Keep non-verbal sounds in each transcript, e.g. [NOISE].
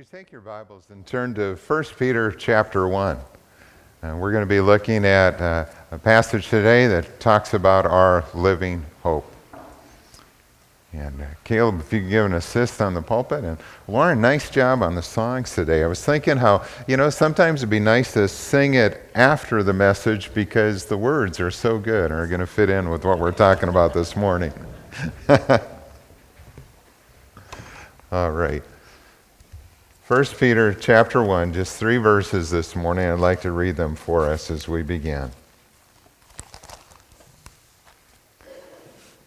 you take your Bibles and turn to 1 Peter chapter 1? And we're going to be looking at uh, a passage today that talks about our living hope. And uh, Caleb, if you could give an assist on the pulpit. And Lauren, nice job on the songs today. I was thinking how, you know, sometimes it'd be nice to sing it after the message because the words are so good and are going to fit in with what we're talking about this morning. [LAUGHS] All right. 1 Peter chapter 1, just three verses this morning. I'd like to read them for us as we begin.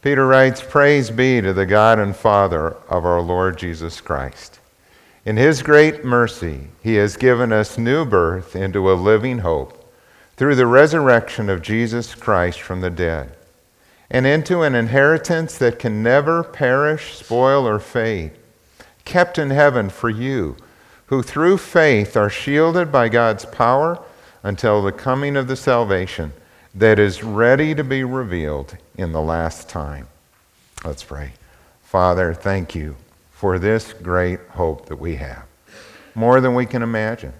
Peter writes, Praise be to the God and Father of our Lord Jesus Christ. In his great mercy, he has given us new birth into a living hope through the resurrection of Jesus Christ from the dead, and into an inheritance that can never perish, spoil, or fade, kept in heaven for you who through faith are shielded by God's power until the coming of the salvation that is ready to be revealed in the last time. Let's pray. Father, thank you for this great hope that we have, more than we can imagine.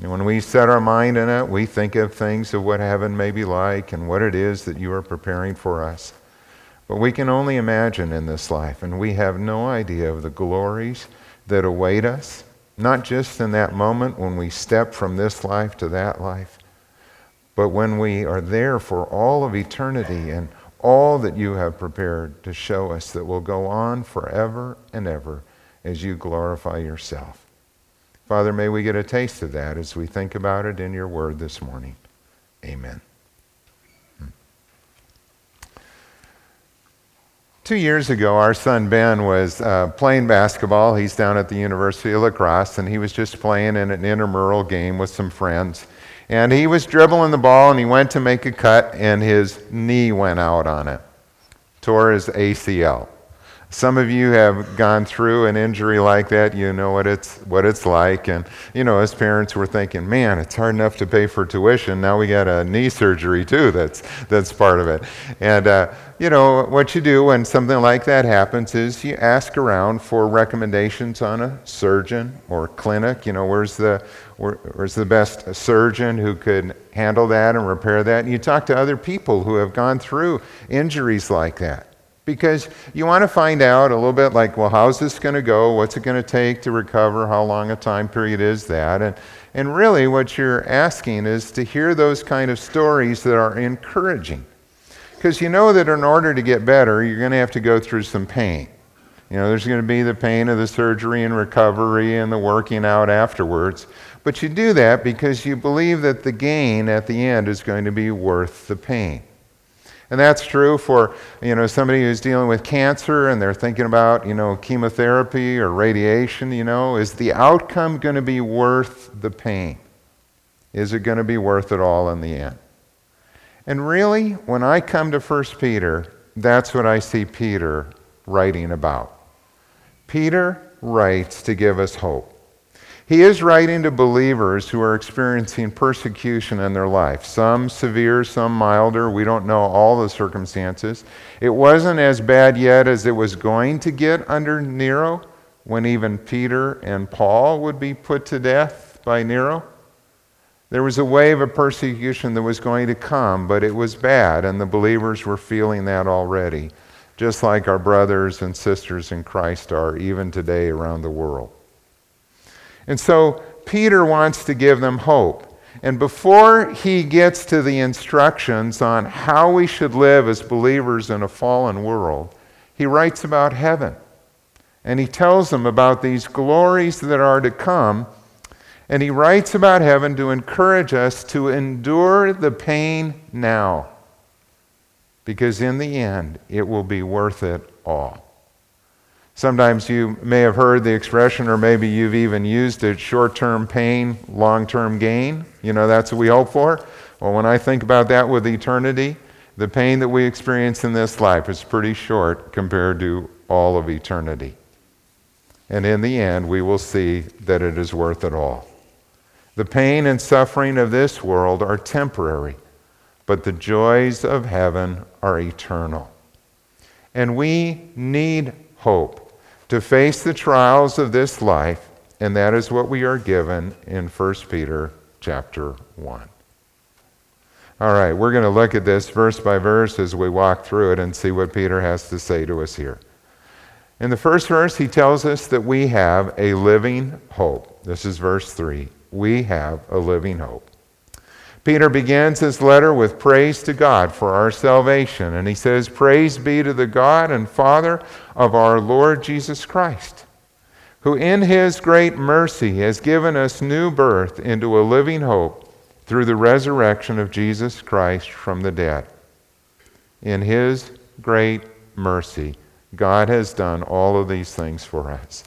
And when we set our mind in it, we think of things of what heaven may be like and what it is that you are preparing for us. But we can only imagine in this life, and we have no idea of the glories that await us not just in that moment when we step from this life to that life, but when we are there for all of eternity and all that you have prepared to show us that will go on forever and ever as you glorify yourself. Father, may we get a taste of that as we think about it in your word this morning. Amen. Two years ago, our son Ben was uh, playing basketball. He's down at the University of La Crosse, and he was just playing in an intramural game with some friends. And he was dribbling the ball, and he went to make a cut, and his knee went out on it, tore his ACL. Some of you have gone through an injury like that. You know what it's what it's like, and you know as parents we're thinking, man, it's hard enough to pay for tuition. Now we got a knee surgery too. That's that's part of it. And uh, you know what you do when something like that happens is you ask around for recommendations on a surgeon or clinic. You know where's the where, where's the best surgeon who could handle that and repair that. And you talk to other people who have gone through injuries like that because you want to find out a little bit like, well, how's this going to go? What's it going to take to recover? How long a time period is that? And, and really, what you're asking is to hear those kind of stories that are encouraging. Because you know that in order to get better, you're going to have to go through some pain. You know, there's going to be the pain of the surgery and recovery and the working out afterwards. But you do that because you believe that the gain at the end is going to be worth the pain. And that's true for, you know, somebody who's dealing with cancer and they're thinking about, you know, chemotherapy or radiation, you know, is the outcome going to be worth the pain? Is it going to be worth it all in the end? And really, when I come to 1 Peter, that's what I see Peter writing about. Peter writes to give us hope. He is writing to believers who are experiencing persecution in their life, some severe, some milder. We don't know all the circumstances. It wasn't as bad yet as it was going to get under Nero, when even Peter and Paul would be put to death by Nero. There was a wave of persecution that was going to come, but it was bad, and the believers were feeling that already, just like our brothers and sisters in Christ are even today around the world. And so Peter wants to give them hope. And before he gets to the instructions on how we should live as believers in a fallen world, he writes about heaven. And he tells them about these glories that are to come. And he writes about heaven to encourage us to endure the pain now. Because in the end, it will be worth it all. Sometimes you may have heard the expression, or maybe you've even used it short term pain, long term gain. You know, that's what we hope for. Well, when I think about that with eternity, the pain that we experience in this life is pretty short compared to all of eternity. And in the end, we will see that it is worth it all. The pain and suffering of this world are temporary, but the joys of heaven are eternal. And we need hope to face the trials of this life And that is what we are given in 1 Peter chapter 1. All right, we're going to look at this verse by verse as we walk through it and see what Peter has to say to us here. In the first verse, he tells us that we have a living hope. This is verse 3. We have a living hope. Peter begins his letter with praise to God for our salvation, and he says, Praise be to the God and Father of our Lord Jesus Christ, who in his great mercy has given us new birth into a living hope through the resurrection of Jesus Christ from the dead. In His great mercy, God has done all of these things for us.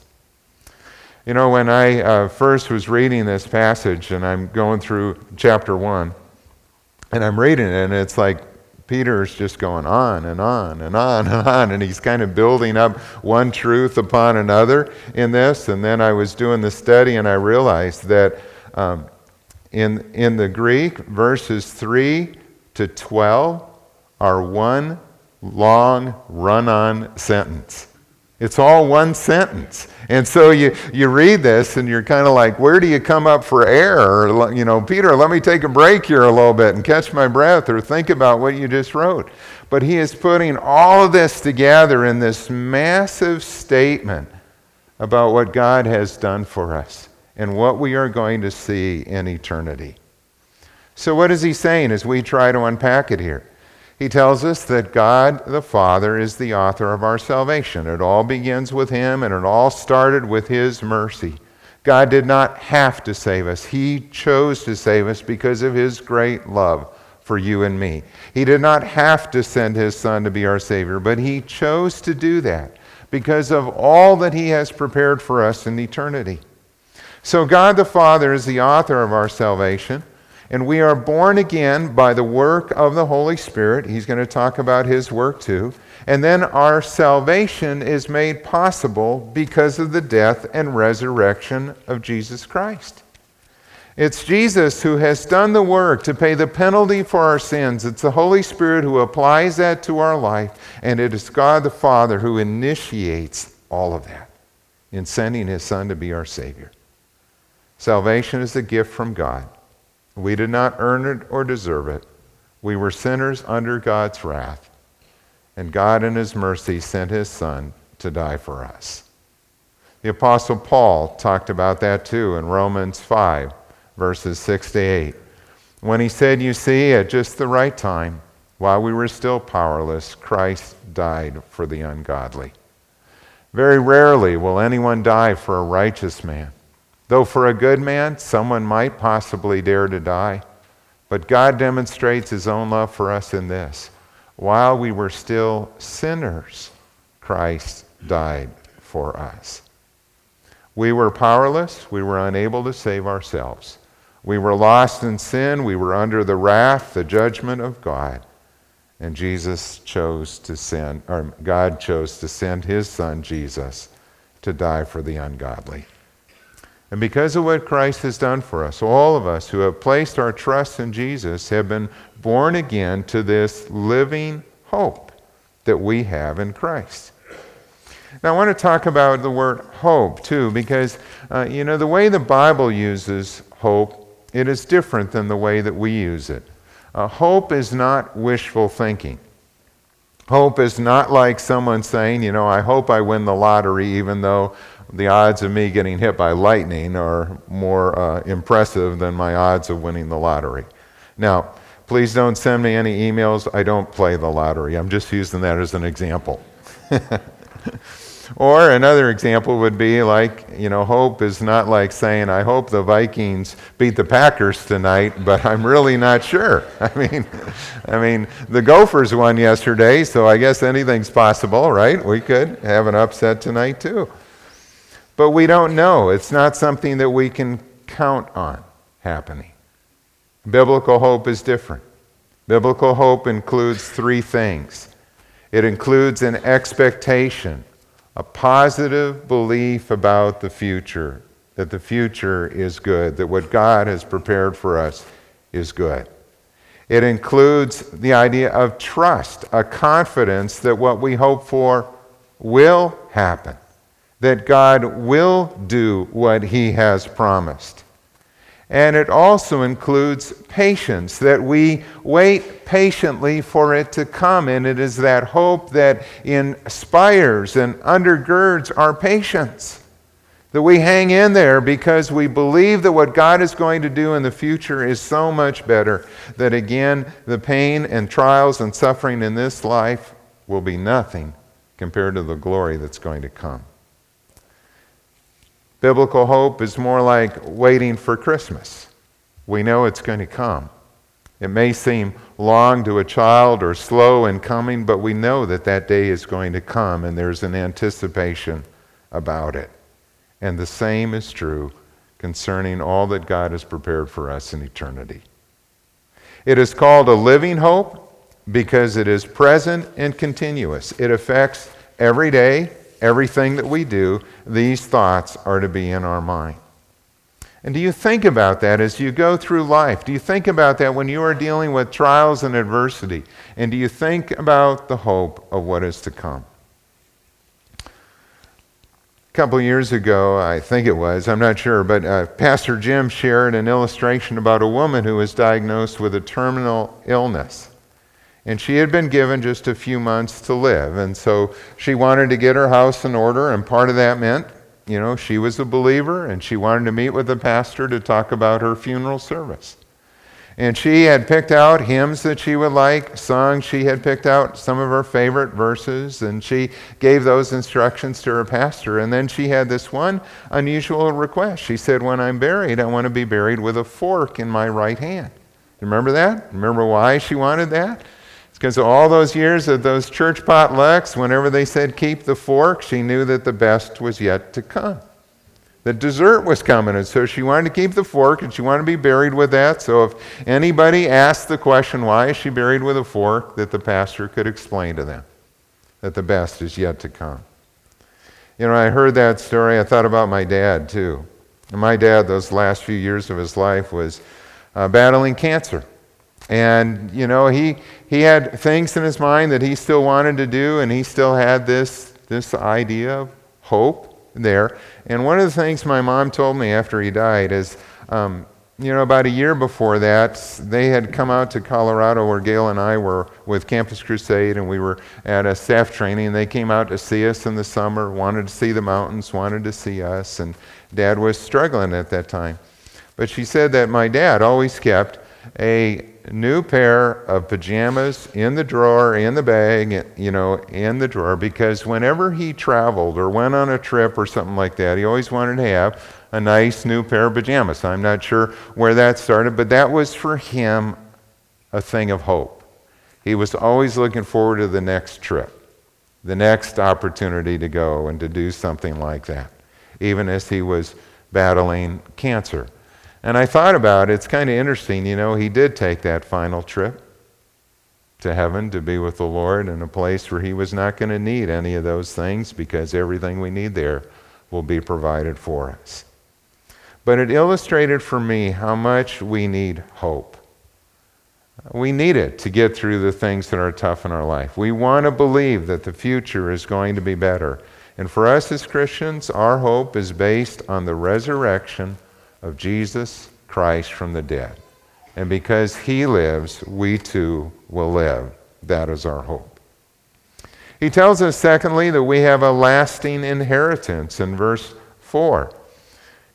You know, when I uh, first was reading this passage, and I'm going through chapter 1, and I'm reading it, and it's like Peter's just going on and on and on and on, and he's kind of building up one truth upon another in this. And then I was doing the study, and I realized that um, in, in the Greek, verses 3 to 12 are one long run on sentence. It's all one sentence. And so you, you read this and you're kind of like, where do you come up for air? You know, Peter, let me take a break here a little bit and catch my breath or think about what you just wrote. But he is putting all of this together in this massive statement about what God has done for us and what we are going to see in eternity. So, what is he saying as we try to unpack it here? He tells us that God the Father is the author of our salvation. It all begins with him, and it all started with his mercy. God did not have to save us, he chose to save us because of his great love for you and me. He did not have to send his Son to be our Savior, but he chose to do that because of all that he has prepared for us in eternity. So, God the Father is the author of our salvation, and we are born again by the work of the Holy Spirit. He's going to talk about his work too. And then our salvation is made possible because of the death and resurrection of Jesus Christ. It's Jesus who has done the work to pay the penalty for our sins. It's the Holy Spirit who applies that to our life, and it is God the Father who initiates all of that in sending his Son to be our Savior. Salvation is a gift from God. We did not earn it or deserve it. We were sinners under God's wrath. And God, in His mercy, sent His Son to die for us. The Apostle Paul talked about that too in Romans 5, verses 6 to 8, when he said, You see, at just the right time, while we were still powerless, Christ died for the ungodly. Very rarely will anyone die for a righteous man. Though for a good man, someone might possibly dare to die. But God demonstrates his own love for us in this. While we were still sinners, Christ died for us. We were powerless. We were unable to save ourselves. We were lost in sin. We were under the wrath, the judgment of God. And Jesus chose to send, or God chose to send his son, Jesus, to die for the ungodly. And because of what Christ has done for us, all of us who have placed our trust in Jesus have been born again to this living hope that we have in Christ. Now, I want to talk about the word hope too, because, uh, you know, the way the Bible uses hope, it is different than the way that we use it. Uh, hope is not wishful thinking. Hope is not like someone saying, you know, I hope I win the lottery, even though the odds of me getting hit by lightning are more uh, impressive than my odds of winning the lottery. Now, please don't send me any emails. I don't play the lottery. I'm just using that as an example. [LAUGHS] or another example would be like, you know, hope is not like saying, I hope the Vikings beat the Packers tonight, [LAUGHS] but I'm really not sure. [LAUGHS] I mean, I mean, the Gophers won yesterday, so I guess anything's possible, right? We could have an upset tonight too. But we don't know. It's not something that we can count on happening. Biblical hope is different. Biblical hope includes three things it includes an expectation, a positive belief about the future, that the future is good, that what God has prepared for us is good. It includes the idea of trust, a confidence that what we hope for will happen that God will do what he has promised. And it also includes patience, that we wait patiently for it to come. And it is that hope that inspires and undergirds our patience. That we hang in there because we believe that what God is going to do in the future is so much better that, again, the pain and trials and suffering in this life will be nothing compared to the glory that's going to come. Biblical hope is more like waiting for Christmas. We know it's going to come. It may seem long to a child or slow in coming, but we know that that day is going to come and there's an anticipation about it. And the same is true concerning all that God has prepared for us in eternity. It is called a living hope because it is present and continuous. It affects every day, everything that we do, these thoughts are to be in our mind. And do you think about that as you go through life? Do you think about that when you are dealing with trials and adversity? And do you think about the hope of what is to come? A couple years ago, I think it was, I'm not sure, but uh, Pastor Jim shared an illustration about a woman who was diagnosed with a terminal illness. And she had been given just a few months to live. And so she wanted to get her house in order, and part of that meant, you know, she was a believer and she wanted to meet with the pastor to talk about her funeral service. And she had picked out hymns that she would like, songs. She had picked out some of her favorite verses, and she gave those instructions to her pastor. And then she had this one unusual request. She said, When I'm buried, I want to be buried with a fork in my right hand. Remember that? Remember why she wanted that? Because all those years of those church potlucks, whenever they said keep the fork, she knew that the best was yet to come. The dessert was coming, and so she wanted to keep the fork and she wanted to be buried with that. So if anybody asked the question, why is she buried with a fork, that the pastor could explain to them that the best is yet to come. You know, I heard that story. I thought about my dad, too. And my dad, those last few years of his life, was uh, battling cancer. And, you know, he, he had things in his mind that he still wanted to do, and he still had this, this idea of hope there. And one of the things my mom told me after he died is, um, you know, about a year before that, they had come out to Colorado where Gail and I were with Campus Crusade, and we were at a staff training. And they came out to see us in the summer, wanted to see the mountains, wanted to see us, and Dad was struggling at that time. But she said that my dad always kept a new pair of pajamas in the drawer, in the bag, you know, in the drawer, because whenever he traveled or went on a trip or something like that, he always wanted to have a nice new pair of pajamas. I'm not sure where that started, but that was for him a thing of hope. He was always looking forward to the next trip, the next opportunity to go and to do something like that, even as he was battling cancer. And I thought about it, it's kind of interesting, you know, he did take that final trip to heaven to be with the Lord in a place where he was not going to need any of those things because everything we need there will be provided for us. But it illustrated for me how much we need hope. We need it to get through the things that are tough in our life. We want to believe that the future is going to be better. And for us as Christians, our hope is based on the resurrection of Jesus Christ from the dead. And because he lives, we too will live. That is our hope. He tells us, secondly, that we have a lasting inheritance in verse 4.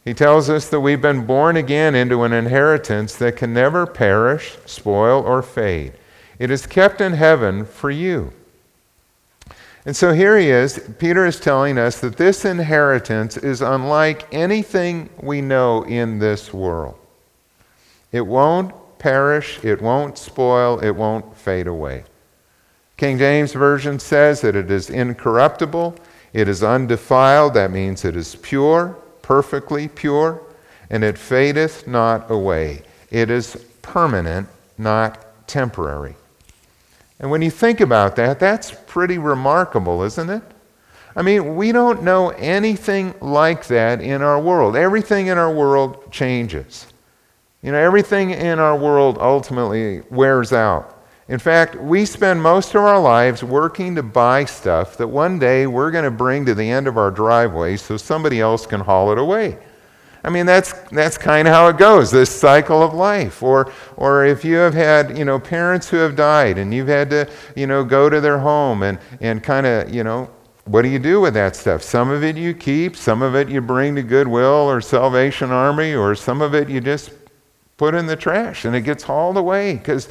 He tells us that we've been born again into an inheritance that can never perish, spoil, or fade. It is kept in heaven for you. And so here he is. Peter is telling us that this inheritance is unlike anything we know in this world. It won't perish, it won't spoil, it won't fade away. King James Version says that it is incorruptible, it is undefiled, that means it is pure, perfectly pure, and it fadeth not away. It is permanent, not temporary. And when you think about that, that's pretty remarkable, isn't it? I mean, we don't know anything like that in our world. Everything in our world changes. You know, everything in our world ultimately wears out. In fact, we spend most of our lives working to buy stuff that one day we're going to bring to the end of our driveway so somebody else can haul it away. I mean, that's, that's kind of how it goes, this cycle of life. Or, or if you have had, you know, parents who have died and you've had to, you know, go to their home and, and kind of, you know, what do you do with that stuff? Some of it you keep, some of it you bring to Goodwill or Salvation Army, or some of it you just put in the trash and it gets hauled away because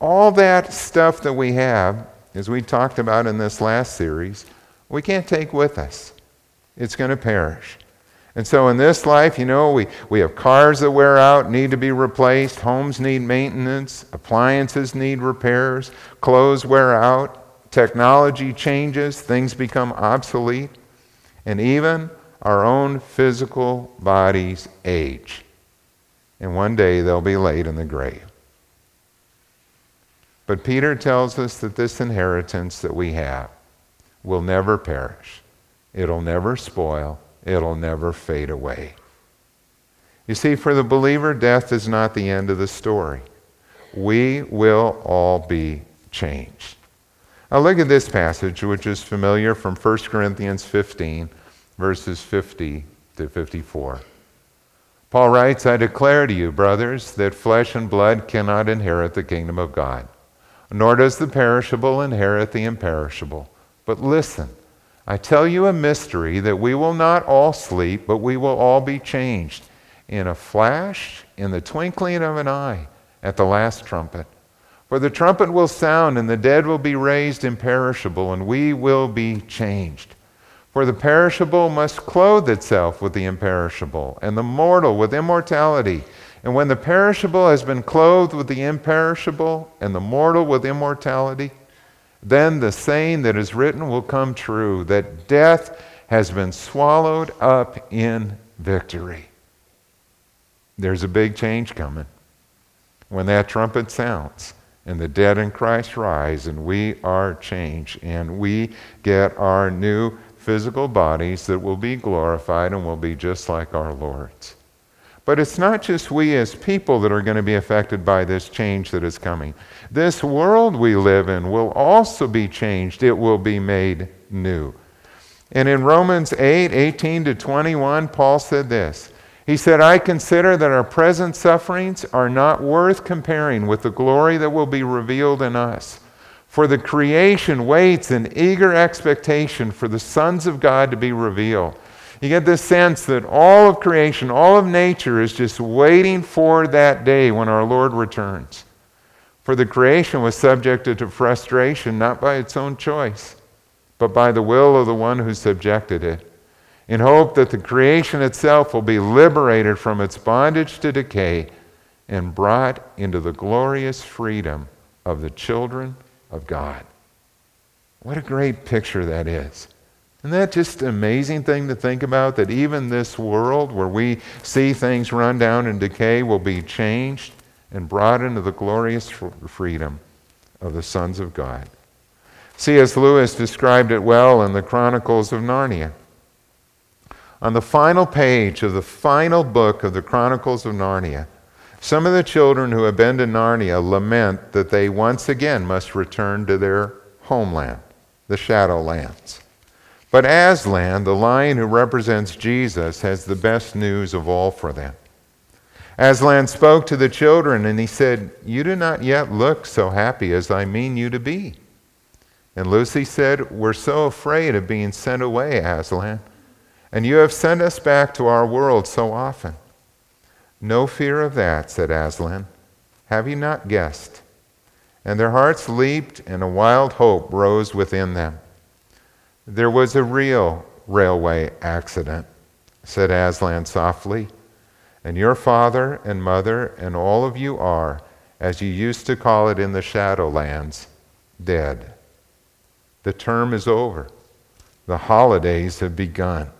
all that stuff that we have, as we talked about in this last series, we can't take with us. It's going to perish. And so in this life, you know, we, we have cars that wear out, need to be replaced, homes need maintenance, appliances need repairs, clothes wear out, technology changes, things become obsolete, and even our own physical bodies age. And one day they'll be laid in the grave. But Peter tells us that this inheritance that we have will never perish, it'll never spoil, it'll never fade away. You see, for the believer, death is not the end of the story. We will all be changed. Now, look at this passage, which is familiar from 1 Corinthians 15, verses 50 to 54. Paul writes, I declare to you, brothers, that flesh and blood cannot inherit the kingdom of God nor does the perishable inherit the imperishable. But listen, I tell you a mystery that we will not all sleep, but we will all be changed in a flash, in the twinkling of an eye, at the last trumpet. For the trumpet will sound, and the dead will be raised imperishable, and we will be changed. For the perishable must clothe itself with the imperishable, and the mortal with immortality. And when the perishable has been clothed with the imperishable, and the mortal with immortality, then the saying that is written will come true that death has been swallowed up in victory. There's a big change coming when that trumpet sounds and the dead in Christ rise and we are changed and we get our new physical bodies that will be glorified and will be just like our Lord's. But it's not just we as people that are going to be affected by this change that is coming. This world we live in will also be changed, it will be made new. And in Romans 8 18 to 21, Paul said this. He said, I consider that our present sufferings are not worth comparing with the glory that will be revealed in us. For the creation waits in eager expectation for the sons of God to be revealed. You get this sense that all of creation, all of nature is just waiting for that day when our Lord returns. For the creation was subjected to frustration not by its own choice, but by the will of the one who subjected it, in hope that the creation itself will be liberated from its bondage to decay and brought into the glorious freedom of the children of God. What a great picture that is. Isn't that just an amazing thing to think about? That even this world where we see things run down and decay will be changed and brought into the glorious freedom of the sons of God. C.S. Lewis described it well in the Chronicles of Narnia. On the final page of the final book of the Chronicles of Narnia, some of the children who have been to Narnia lament that they once again must return to their homeland, the Shadowlands. But Aslan, the lion who represents Jesus, has the best news of all for them. Aslan spoke to the children and he said, You do not yet look so happy as I mean you to be. And Lucy said, We're so afraid of being sent away, Aslan, and you have sent us back to our world so often. No fear of that, said Aslan. Have you not guessed? And their hearts leaped, and a wild hope rose within them. There was a real railway accident, said Aslan softly, and your father and mother and all of you are, as you used to call it in the Shadowlands, dead. The term is over. The holidays have begun.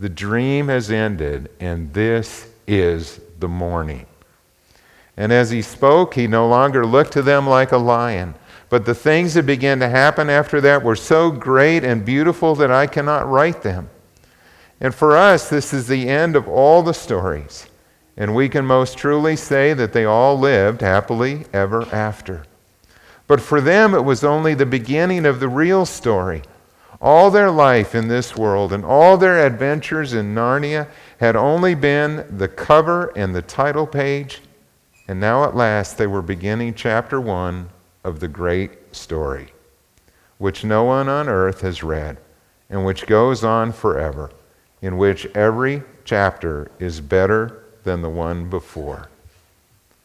The dream has ended, and this is the morning. And as he spoke, he no longer looked to them like a lion but the things that began to happen after that were so great and beautiful that I cannot write them. And for us, this is the end of all the stories. And we can most truly say that they all lived happily ever after. But for them, it was only the beginning of the real story. All their life in this world and all their adventures in Narnia had only been the cover and the title page, and now at last they were beginning chapter one of the great story, which no one on earth has read, and which goes on forever, in which every chapter is better than the one before.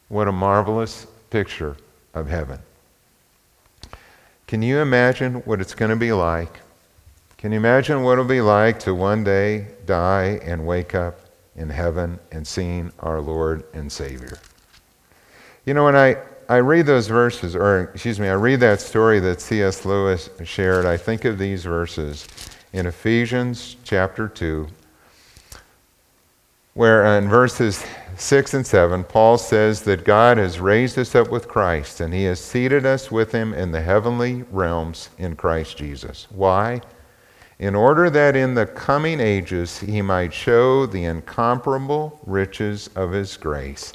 What a marvelous picture of heaven. Can you imagine what it's going to be like? Can you imagine what it'll be like to one day die and wake up in heaven and seeing our Lord and Savior? You know, when I, I read those verses, or excuse me, I read that story that C.S. Lewis shared, I think of these verses in Ephesians chapter 2, where uh, in verses 6 and 7, Paul says that God has raised us up with Christ and he has seated us with him in the heavenly realms in Christ Jesus. Why? In order that in the coming ages he might show the incomparable riches of his grace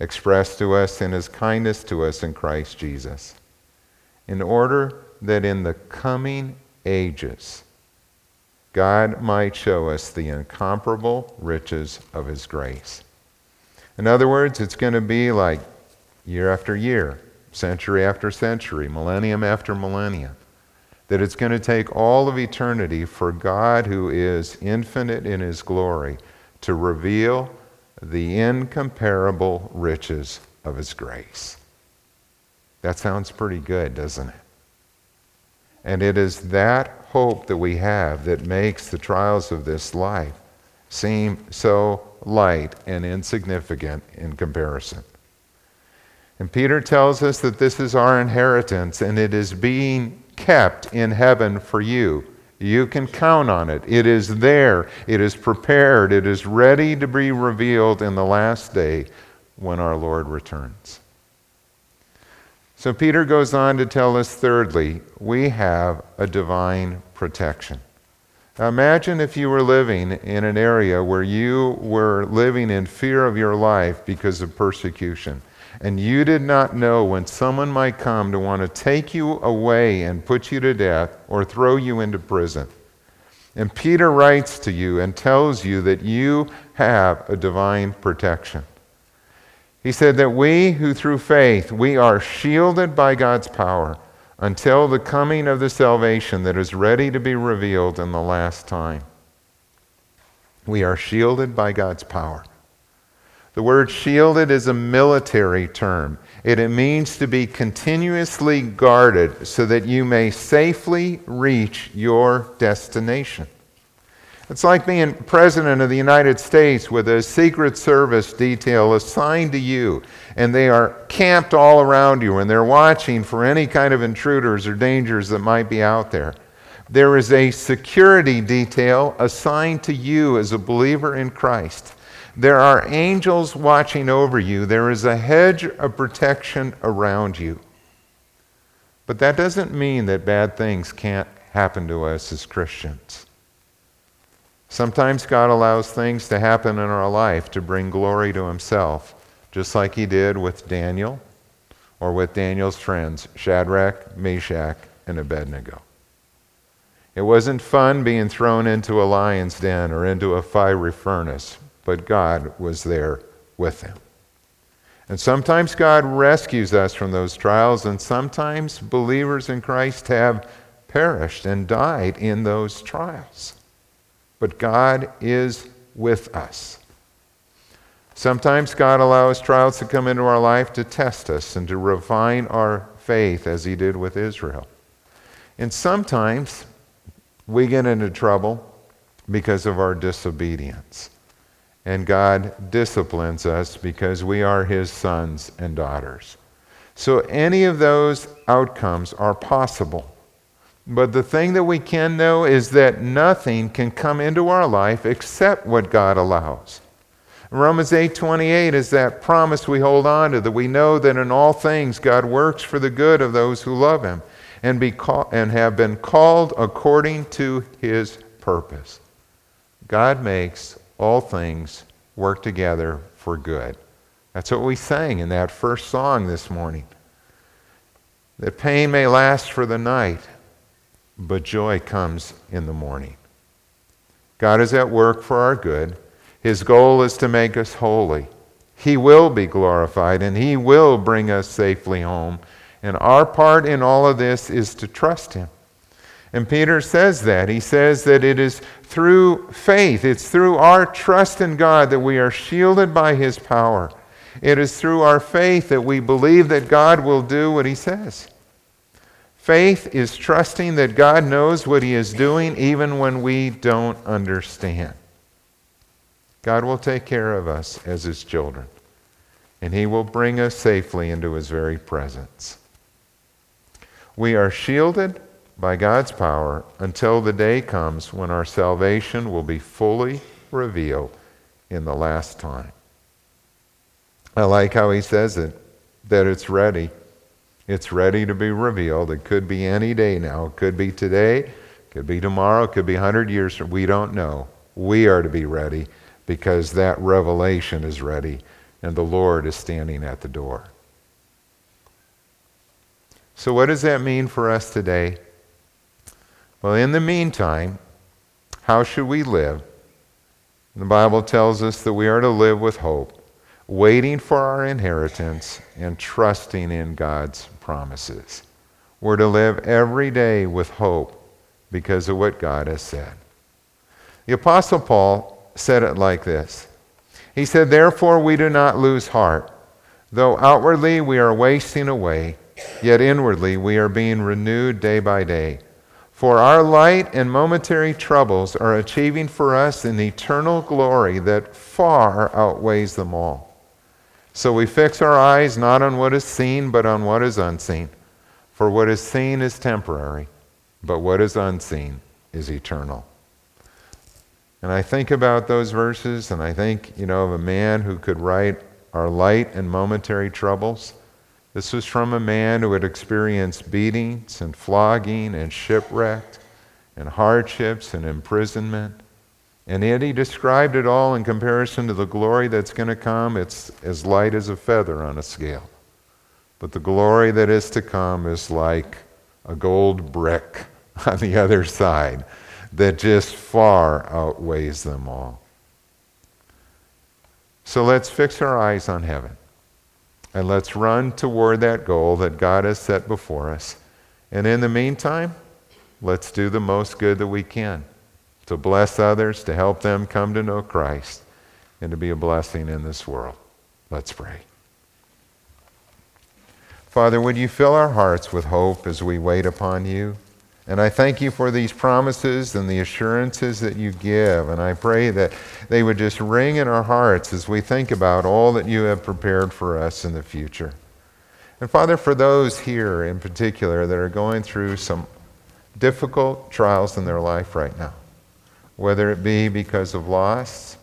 expressed to us in his kindness to us in Christ Jesus. In order that in the coming ages God might show us the incomparable riches of His grace. In other words, it's going to be like year after year, century after century, millennium after millennium. That it's going to take all of eternity for God, who is infinite in His glory, to reveal the incomparable riches of His grace. That sounds pretty good, doesn't it? And it is that hope that we have that makes the trials of this life seem so light and insignificant in comparison. And Peter tells us that this is our inheritance and it is being kept in heaven for you. You can count on it. It is there, it is prepared, it is ready to be revealed in the last day when our Lord returns. So Peter goes on to tell us, thirdly, we have a divine protection. Imagine if you were living in an area where you were living in fear of your life because of persecution, and you did not know when someone might come to want to take you away and put you to death or throw you into prison. And Peter writes to you and tells you that you have a divine protection. He said that we who through faith, we are shielded by God's power until the coming of the salvation that is ready to be revealed in the last time. We are shielded by God's power. The word shielded is a military term. It, means to be continuously guarded so that you may safely reach your destination. It's like being president of the United States with a Secret Service detail assigned to you, and they are camped all around you, and they're watching for any kind of intruders or dangers that might be out there. There is a security detail assigned to you as a believer in Christ. There are angels watching over you. There is a hedge of protection around you. But that doesn't mean that bad things can't happen to us as Christians. Sometimes God allows things to happen in our life to bring glory to Himself, just like He did with Daniel or with Daniel's friends, Shadrach, Meshach, and Abednego. It wasn't fun being thrown into a lion's den or into a fiery furnace, but God was there with them. And sometimes God rescues us from those trials, and sometimes believers in Christ have perished and died in those trials but God is with us. Sometimes God allows trials to come into our life to test us and to refine our faith, as He did with Israel. And sometimes we get into trouble because of our disobedience. And God disciplines us because we are His sons and daughters. So any of those outcomes are possible. But the thing that we can know is that nothing can come into our life except what God allows. Romans 8:28 is that promise we hold on to that we know that in all things God works for the good of those who love him and be call, and have been called according to his purpose. God makes all things work together for good. That's what we sang in that first song this morning. that pain may last for the night, but joy comes in the morning. God is at work for our good. His goal is to make us holy. He will be glorified and He will bring us safely home. And our part in all of this is to trust Him. And Peter says that. He says that it is through faith, it's through our trust in God that we are shielded by His power. It is through our faith that we believe that God will do what He says. Faith is trusting that God knows what He is doing even when we don't understand. God will take care of us as His children, and He will bring us safely into His very presence. We are shielded by God's power until the day comes when our salvation will be fully revealed in the last time. I like how he says it, that it's ready. It's ready to be revealed. It could be any day now. It could be today, It could be tomorrow, it could be 100 years from we don't know. We are to be ready because that revelation is ready and the Lord is standing at the door. So what does that mean for us today? Well, in the meantime, how should we live? The Bible tells us that we are to live with hope, waiting for our inheritance and trusting in God's promises. We're to live every day with hope because of what God has said. The Apostle Paul said it like this He said, Therefore, we do not lose heart. Though outwardly we are wasting away, yet inwardly we are being renewed day by day. For our light and momentary troubles are achieving for us an eternal glory that far outweighs them all. So we fix our eyes not on what is seen, but on what is unseen. For what is seen is temporary, but what is unseen is eternal. And I think about those verses, and I think, you know, of a man who could write our light and momentary troubles this was from a man who had experienced beatings and flogging and shipwreck and hardships and imprisonment. And yet he described it all in comparison to the glory that's going to come. It's as light as a feather on a scale. But the glory that is to come is like a gold brick [LAUGHS] on the other side that just far outweighs them all. So let's fix our eyes on heaven. And let's run toward that goal that God has set before us. And in the meantime, let's do the most good that we can to bless others, to help them come to know Christ, and to be a blessing in this world. Let's pray. Father, would you fill our hearts with hope as we wait upon you? And I thank you for these promises and the assurances that you give. And I pray that they would just ring in our hearts as we think about all that you have prepared for us in the future. And Father, for those here in particular that are going through some difficult trials in their life right now, whether it be because of loss,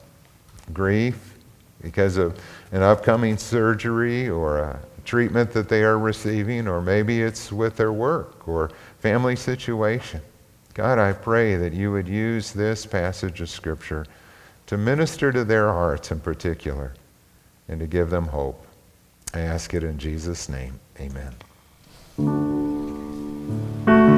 grief, because of an upcoming surgery or a treatment that they are receiving, or maybe it's with their work or family situation. God, I pray that you would use this passage of Scripture to minister to their hearts in particular and to give them hope. I ask it in Jesus' name. Amen.